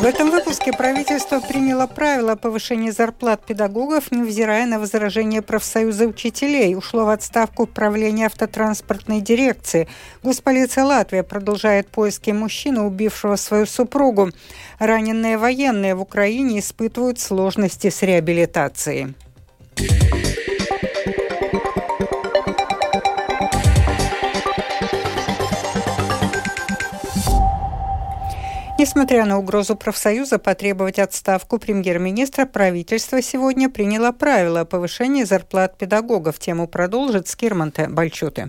В этом выпуске правительство приняло правила повышения зарплат педагогов, невзирая на возражения профсоюза учителей. Ушло в отставку управление автотранспортной дирекции. Госполиция Латвии продолжает поиски мужчины, убившего свою супругу. Раненые военные в Украине испытывают сложности с реабилитацией. Несмотря на угрозу профсоюза потребовать отставку премьер-министра, правительство сегодня приняло правила повышения зарплат педагогов. Тему продолжит Скирманте Бальчуты.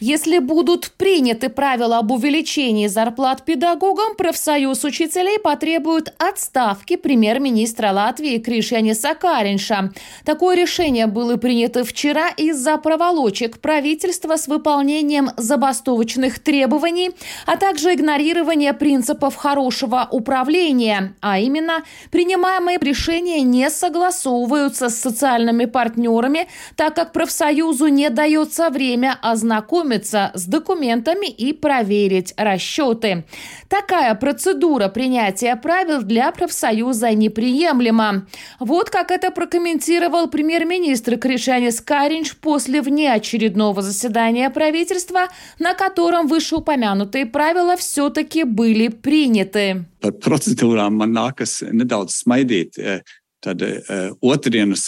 Если будут приняты правила об увеличении зарплат педагогам, профсоюз учителей потребует отставки премьер-министра Латвии Кришьяниса Каринша. Такое решение было принято вчера из-за проволочек правительства с выполнением забастовочных требований, а также игнорирования принципов хорошего управления, а именно принимаемые решения не согласовываются с социальными партнерами, так как профсоюзу не дается время ознакомиться ознакомиться с документами и проверить расчеты. Такая процедура принятия правил для профсоюза неприемлема. Вот как это прокомментировал премьер-министр Кришанис Каринч после внеочередного заседания правительства, на котором вышеупомянутые правила все-таки были приняты. Par procedūrām man nākas nedaudz.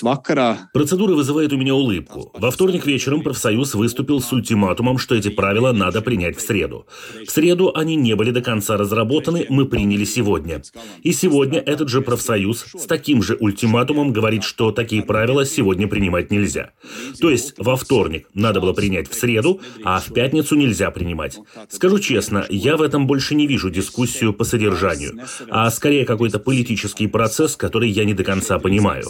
Vakarā... Процедура вызывает у меня улыбку. Во вторник вечером профсоюз выступил с ультиматумом, что эти правила надо принять в среду. В среду они не были до конца разработаны, мы приняли сегодня. И сегодня этот же профсоюз с таким же ультиматумом говорит, что такие правила сегодня принимать нельзя. То есть во вторник надо было принять в среду, а в пятницу нельзя принимать. Скажу честно, я в этом больше не вижу дискуссию по содержанию, а скорее какой-то политический процесс, который я не до конца конца понимаю.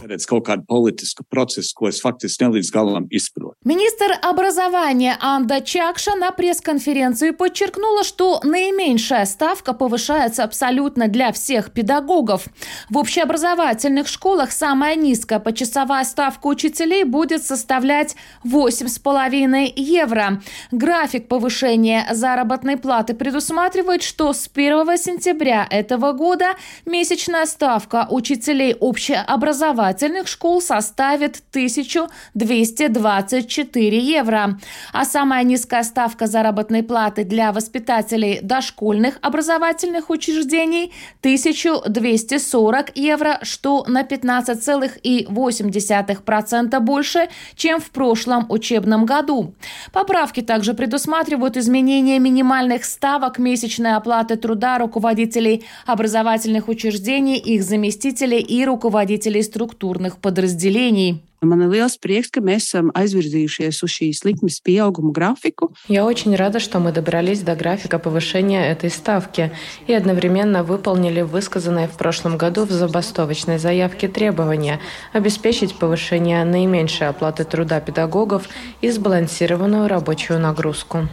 Министр образования Анда Чакша на пресс-конференции подчеркнула, что наименьшая ставка повышается абсолютно для всех педагогов. В общеобразовательных школах самая низкая почасовая ставка учителей будет составлять 8,5 евро. График повышения заработной платы предусматривает, что с 1 сентября этого года месячная ставка учителей общей образовательных школ составит 1224 евро, а самая низкая ставка заработной платы для воспитателей дошкольных образовательных учреждений – 1240 евро, что на 15,8% больше, чем в прошлом учебном году. Поправки также предусматривают изменение минимальных ставок месячной оплаты труда руководителей образовательных учреждений, их заместителей и руководителей руководителей структурных подразделений. Man ir liels prieks, ka mēs esam aizvirzījušies uz šīs likmes pieauguma графику. Я очень рада, что мы добрались до графика повышения этой ставки и одновременно выполнили высказанные в прошлом году в забастовочной заявке требования обеспечить повышение наименьшей оплаты труда педагогов и сбалансированную рабочую нагрузку.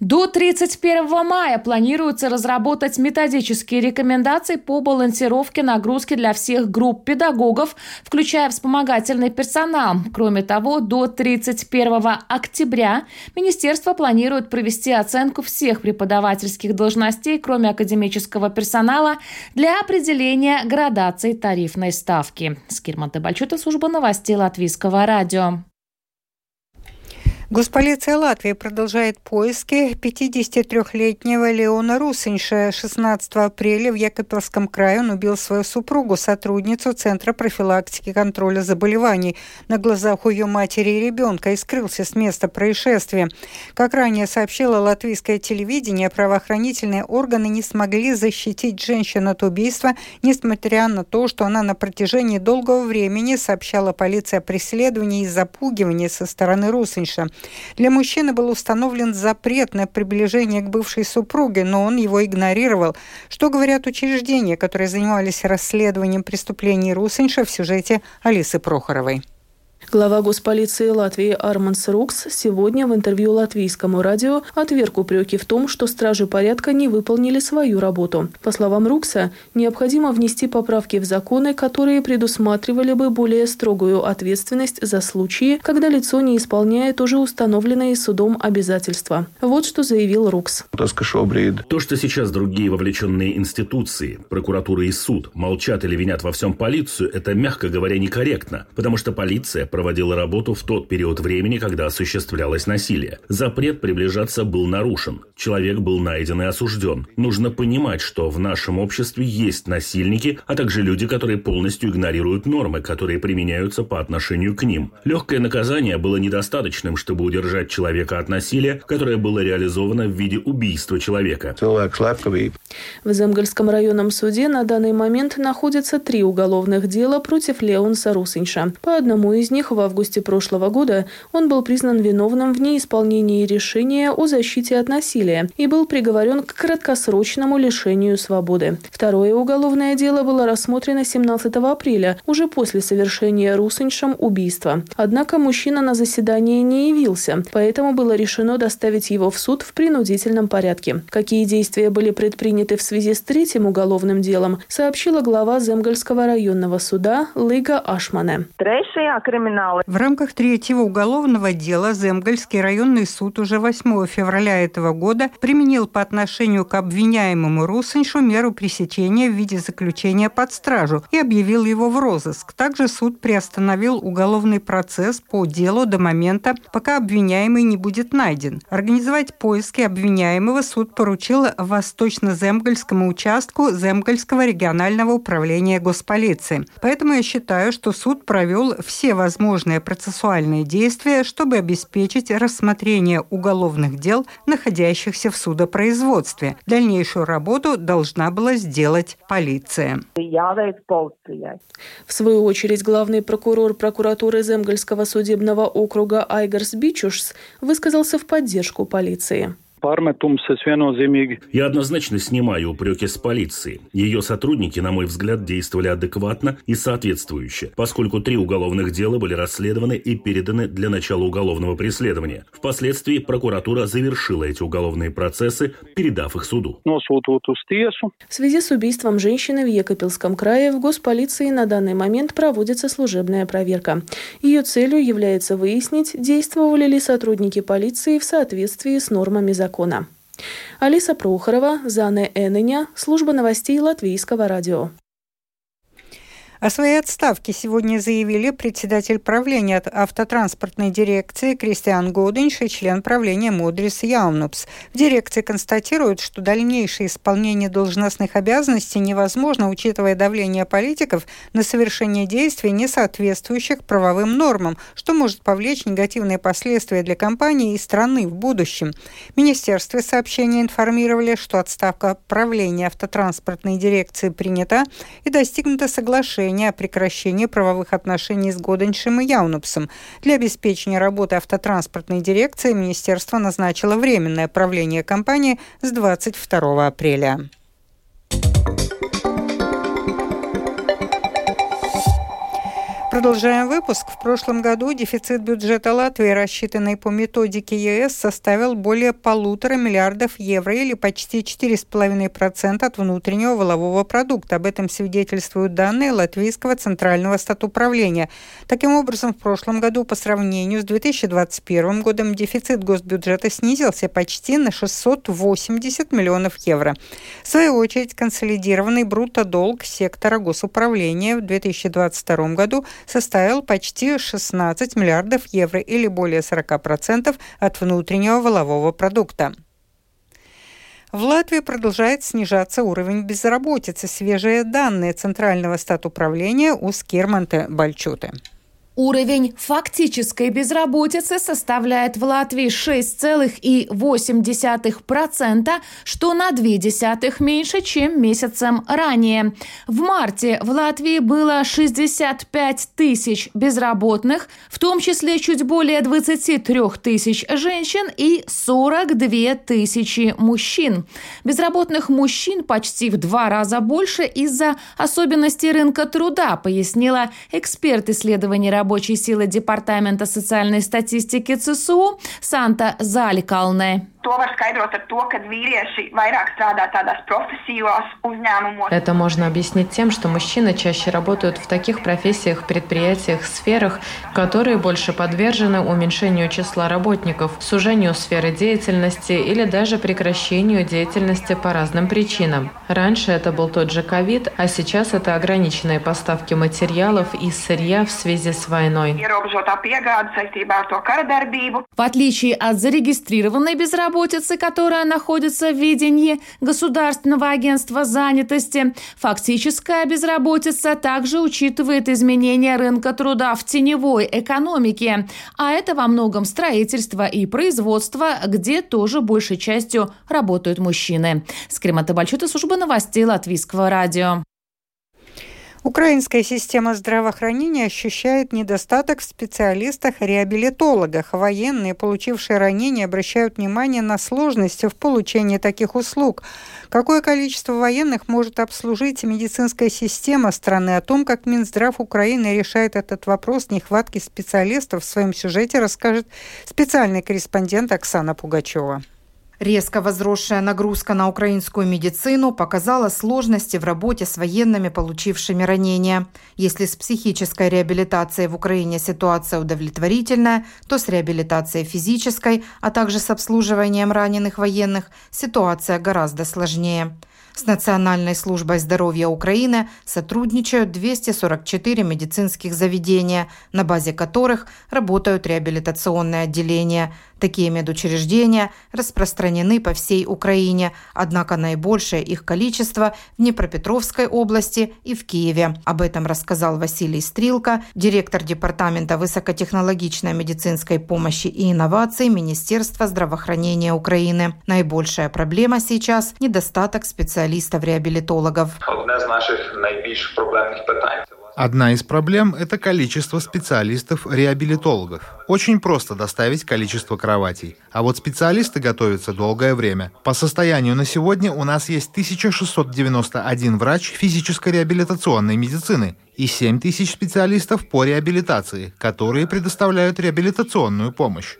До 31 мая планируется разработать методические рекомендации по балансировке нагрузки для всех групп педагогов, включая вспомогательный персонал. Кроме того, до 31 октября Министерство планирует провести оценку всех преподавательских должностей, кроме академического персонала, для определения градации тарифной ставки. Скирман Тебальчута, служба новостей Латвийского радио. Госполиция Латвии продолжает поиски 53-летнего Леона Русинша. 16 апреля в Якопилском крае он убил свою супругу, сотрудницу Центра профилактики и контроля заболеваний, на глазах у ее матери и ребенка и скрылся с места происшествия. Как ранее сообщило латвийское телевидение, правоохранительные органы не смогли защитить женщину от убийства, несмотря на то, что она на протяжении долгого времени сообщала полиции о преследовании и запугивании со стороны Русинша. Для мужчины был установлен запрет на приближение к бывшей супруге, но он его игнорировал. Что говорят учреждения, которые занимались расследованием преступлений Русинша в сюжете Алисы Прохоровой? Глава госполиции Латвии Арманс Рукс сегодня в интервью латвийскому радио отверг упреки в том, что стражи порядка не выполнили свою работу. По словам Рукса, необходимо внести поправки в законы, которые предусматривали бы более строгую ответственность за случаи, когда лицо не исполняет уже установленные судом обязательства. Вот что заявил Рукс. То, что сейчас другие вовлеченные институции, прокуратура и суд, молчат или винят во всем полицию, это, мягко говоря, некорректно, потому что полиция проводила работу в тот период времени, когда осуществлялось насилие. Запрет приближаться был нарушен. Человек был найден и осужден. Нужно понимать, что в нашем обществе есть насильники, а также люди, которые полностью игнорируют нормы, которые применяются по отношению к ним. Легкое наказание было недостаточным, чтобы удержать человека от насилия, которое было реализовано в виде убийства человека. В Земгальском районном суде на данный момент находятся три уголовных дела против Леонса Русинша. По одному из них в августе прошлого года он был признан виновным в неисполнении решения о защите от насилия и был приговорен к краткосрочному лишению свободы. Второе уголовное дело было рассмотрено 17 апреля, уже после совершения Русиншем убийства. Однако мужчина на заседание не явился, поэтому было решено доставить его в суд в принудительном порядке. Какие действия были предприняты в связи с третьим уголовным делом, сообщила глава Земгальского районного суда Лига Ашмане. В рамках третьего уголовного дела Земгальский районный суд уже 8 февраля этого года применил по отношению к обвиняемому Русеншу меру пресечения в виде заключения под стражу и объявил его в розыск. Также суд приостановил уголовный процесс по делу до момента, пока обвиняемый не будет найден. Организовать поиски обвиняемого суд поручил Восточно-Земгальскому участку Земгальского регионального управления госполиции. Поэтому я считаю, что суд провел все возможные процессуальные действия, чтобы обеспечить рассмотрение уголовных дел, находящихся в судопроизводстве. Дальнейшую работу должна была сделать полиция. В свою очередь, главный прокурор прокуратуры Земгальского судебного округа Айгарс Бичушс высказался в поддержку полиции. Я однозначно снимаю упреки с полиции. Ее сотрудники, на мой взгляд, действовали адекватно и соответствующе, поскольку три уголовных дела были расследованы и переданы для начала уголовного преследования. Впоследствии прокуратура завершила эти уголовные процессы, передав их суду. В связи с убийством женщины в Екапельском крае в госполиции на данный момент проводится служебная проверка. Ее целью является выяснить, действовали ли сотрудники полиции в соответствии с нормами закона закона. Алиса Прохорова, Зане Эненя, служба новостей Латвийского радио. О своей отставке сегодня заявили председатель правления автотранспортной дирекции Кристиан Годинш и член правления Мудрис Яунупс. В дирекции констатируют, что дальнейшее исполнение должностных обязанностей невозможно, учитывая давление политиков на совершение действий, не соответствующих правовым нормам, что может повлечь негативные последствия для компании и страны в будущем. Министерство сообщения информировали, что отставка правления автотранспортной дирекции принята и достигнуто соглашение решение о прекращении правовых отношений с Годеншем и Яунупсом. Для обеспечения работы автотранспортной дирекции министерство назначило временное правление компании с 22 апреля. Продолжаем выпуск. В прошлом году дефицит бюджета Латвии, рассчитанный по методике ЕС, составил более полутора миллиардов евро или почти 4,5% от внутреннего волового продукта. Об этом свидетельствуют данные Латвийского центрального статуправления. Таким образом, в прошлом году по сравнению с 2021 годом дефицит госбюджета снизился почти на 680 миллионов евро. В свою очередь, консолидированный брутто-долг сектора госуправления в 2022 году – составил почти 16 миллиардов евро или более 40% от внутреннего волового продукта. В Латвии продолжает снижаться уровень безработицы. Свежие данные Центрального статуправления у Скирманте Бальчуты. Уровень фактической безработицы составляет в Латвии 6,8%, что на 0,2 меньше, чем месяцем ранее. В марте в Латвии было 65 тысяч безработных, в том числе чуть более 23 тысяч женщин и 42 тысячи мужчин. Безработных мужчин почти в два раза больше из-за особенностей рынка труда, пояснила эксперт исследований рабочей силы Департамента социальной статистики ЦСУ Санта Заликалне. Это можно объяснить тем, что мужчины чаще работают в таких профессиях, предприятиях, сферах, которые больше подвержены уменьшению числа работников, сужению сферы деятельности или даже прекращению деятельности по разным причинам. Раньше это был тот же ковид, а сейчас это ограниченные поставки материалов и сырья в связи с войной. В отличие от зарегистрированной безработицы, безработицы, которая находится в ведении Государственного агентства занятости. Фактическая безработица также учитывает изменения рынка труда в теневой экономике, а это во многом строительство и производство, где тоже большей частью работают мужчины. Скримата Бальчута, служба новостей Латвийского радио. Украинская система здравоохранения ощущает недостаток в специалистах-реабилитологах. Военные, получившие ранения, обращают внимание на сложности в получении таких услуг. Какое количество военных может обслужить медицинская система страны? О том, как Минздрав Украины решает этот вопрос нехватки специалистов в своем сюжете, расскажет специальный корреспондент Оксана Пугачева. Резко возросшая нагрузка на украинскую медицину показала сложности в работе с военными, получившими ранения. Если с психической реабилитацией в Украине ситуация удовлетворительная, то с реабилитацией физической, а также с обслуживанием раненых военных ситуация гораздо сложнее. С Национальной службой здоровья Украины сотрудничают 244 медицинских заведения, на базе которых работают реабилитационные отделения. Такие медучреждения распространены по всей Украине, однако наибольшее их количество в Днепропетровской области и в Киеве. Об этом рассказал Василий Стрилка, директор Департамента высокотехнологичной медицинской помощи и инноваций Министерства здравоохранения Украины. Наибольшая проблема сейчас – недостаток специалистов-реабилитологов. Одна из наших наибольших проблемных питань Одна из проблем – это количество специалистов-реабилитологов. Очень просто доставить количество кроватей. А вот специалисты готовятся долгое время. По состоянию на сегодня у нас есть 1691 врач физической реабилитационной медицины и 7 тысяч специалистов по реабилитации, которые предоставляют реабилитационную помощь.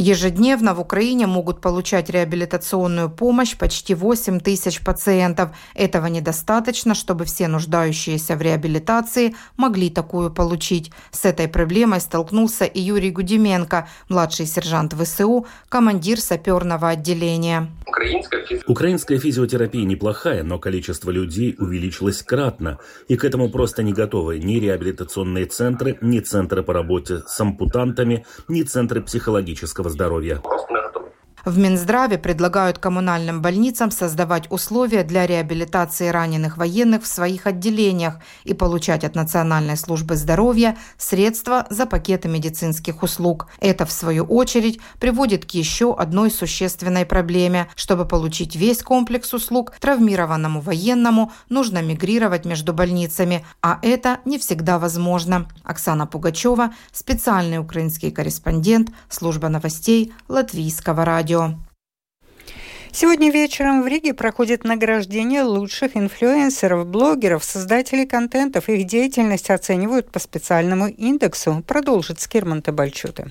Ежедневно в Украине могут получать реабилитационную помощь почти 8 тысяч пациентов. Этого недостаточно, чтобы все нуждающиеся в реабилитации могли такую получить. С этой проблемой столкнулся и Юрий Гудименко, младший сержант ВСУ, командир саперного отделения. Украинская физиотерапия неплохая, но количество людей увеличилось кратно, и к этому просто не готовы ни реабилитационные центры, ни центры по работе с ампутантами, ни центры психологического здоровья. В Минздраве предлагают коммунальным больницам создавать условия для реабилитации раненых военных в своих отделениях и получать от Национальной службы здоровья средства за пакеты медицинских услуг. Это, в свою очередь, приводит к еще одной существенной проблеме. Чтобы получить весь комплекс услуг, травмированному военному нужно мигрировать между больницами, а это не всегда возможно. Оксана Пугачева, специальный украинский корреспондент, служба новостей Латвийского радио радио. Сегодня вечером в Риге проходит награждение лучших инфлюенсеров, блогеров, создателей контентов. Их деятельность оценивают по специальному индексу. Продолжит Скирман Табальчута.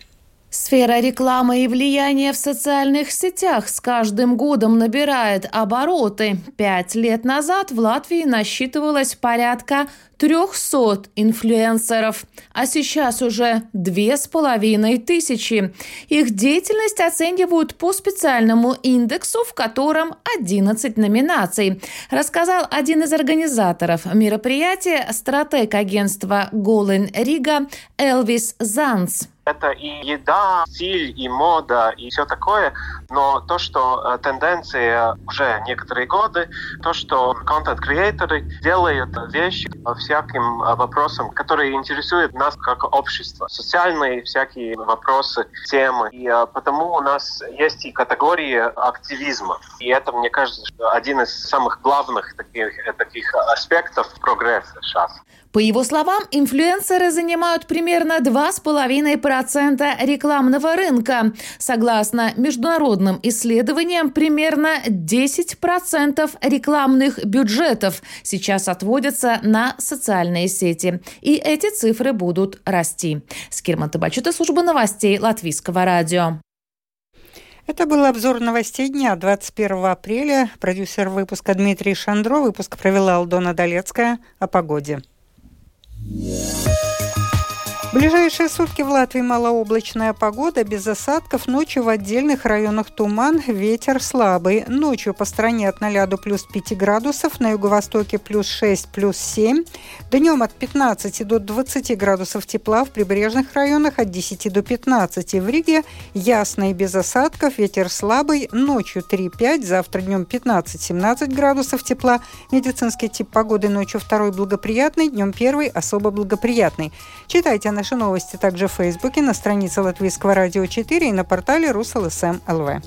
Сфера рекламы и влияния в социальных сетях с каждым годом набирает обороты. Пять лет назад в Латвии насчитывалось порядка 300 инфлюенсеров, а сейчас уже две с половиной тысячи. Их деятельность оценивают по специальному индексу, в котором 11 номинаций, рассказал один из организаторов мероприятия стратег агентства Голен Рига Элвис Занс. Это и еда, стиль, и мода, и все такое. Но то, что э, тенденция уже некоторые годы, то, что контент-креаторы делают вещи всяким э, вопросам, которые интересуют нас как общество. Социальные всякие вопросы, темы. И э, потому у нас есть и категории активизма. И это, мне кажется, один из самых главных таких, таких аспектов прогресса сейчас. По его словам, инфлюенсеры занимают примерно 2,5% рекламного рынка. Согласно международным исследованиям, примерно 10% рекламных бюджетов сейчас отводятся на социальные сети. И эти цифры будут расти. Скирман Табачута, служба новостей Латвийского радио. Это был обзор новостей дня 21 апреля. Продюсер выпуска Дмитрий Шандро. Выпуск провела Алдона Долецкая о погоде. Yeah ближайшие сутки в Латвии малооблачная погода, без осадков, ночью в отдельных районах туман, ветер слабый. Ночью по стране от 0 до плюс 5 градусов, на юго-востоке плюс 6, плюс 7. Днем от 15 до 20 градусов тепла, в прибрежных районах от 10 до 15. В Риге ясно и без осадков, ветер слабый, ночью 3-5, завтра днем 15-17 градусов тепла. Медицинский тип погоды ночью второй благоприятный, днем первый особо благоприятный. Читайте наши новости также в Фейсбуке, на странице Латвийского радио 4 и на портале РусЛСМ ЛВ.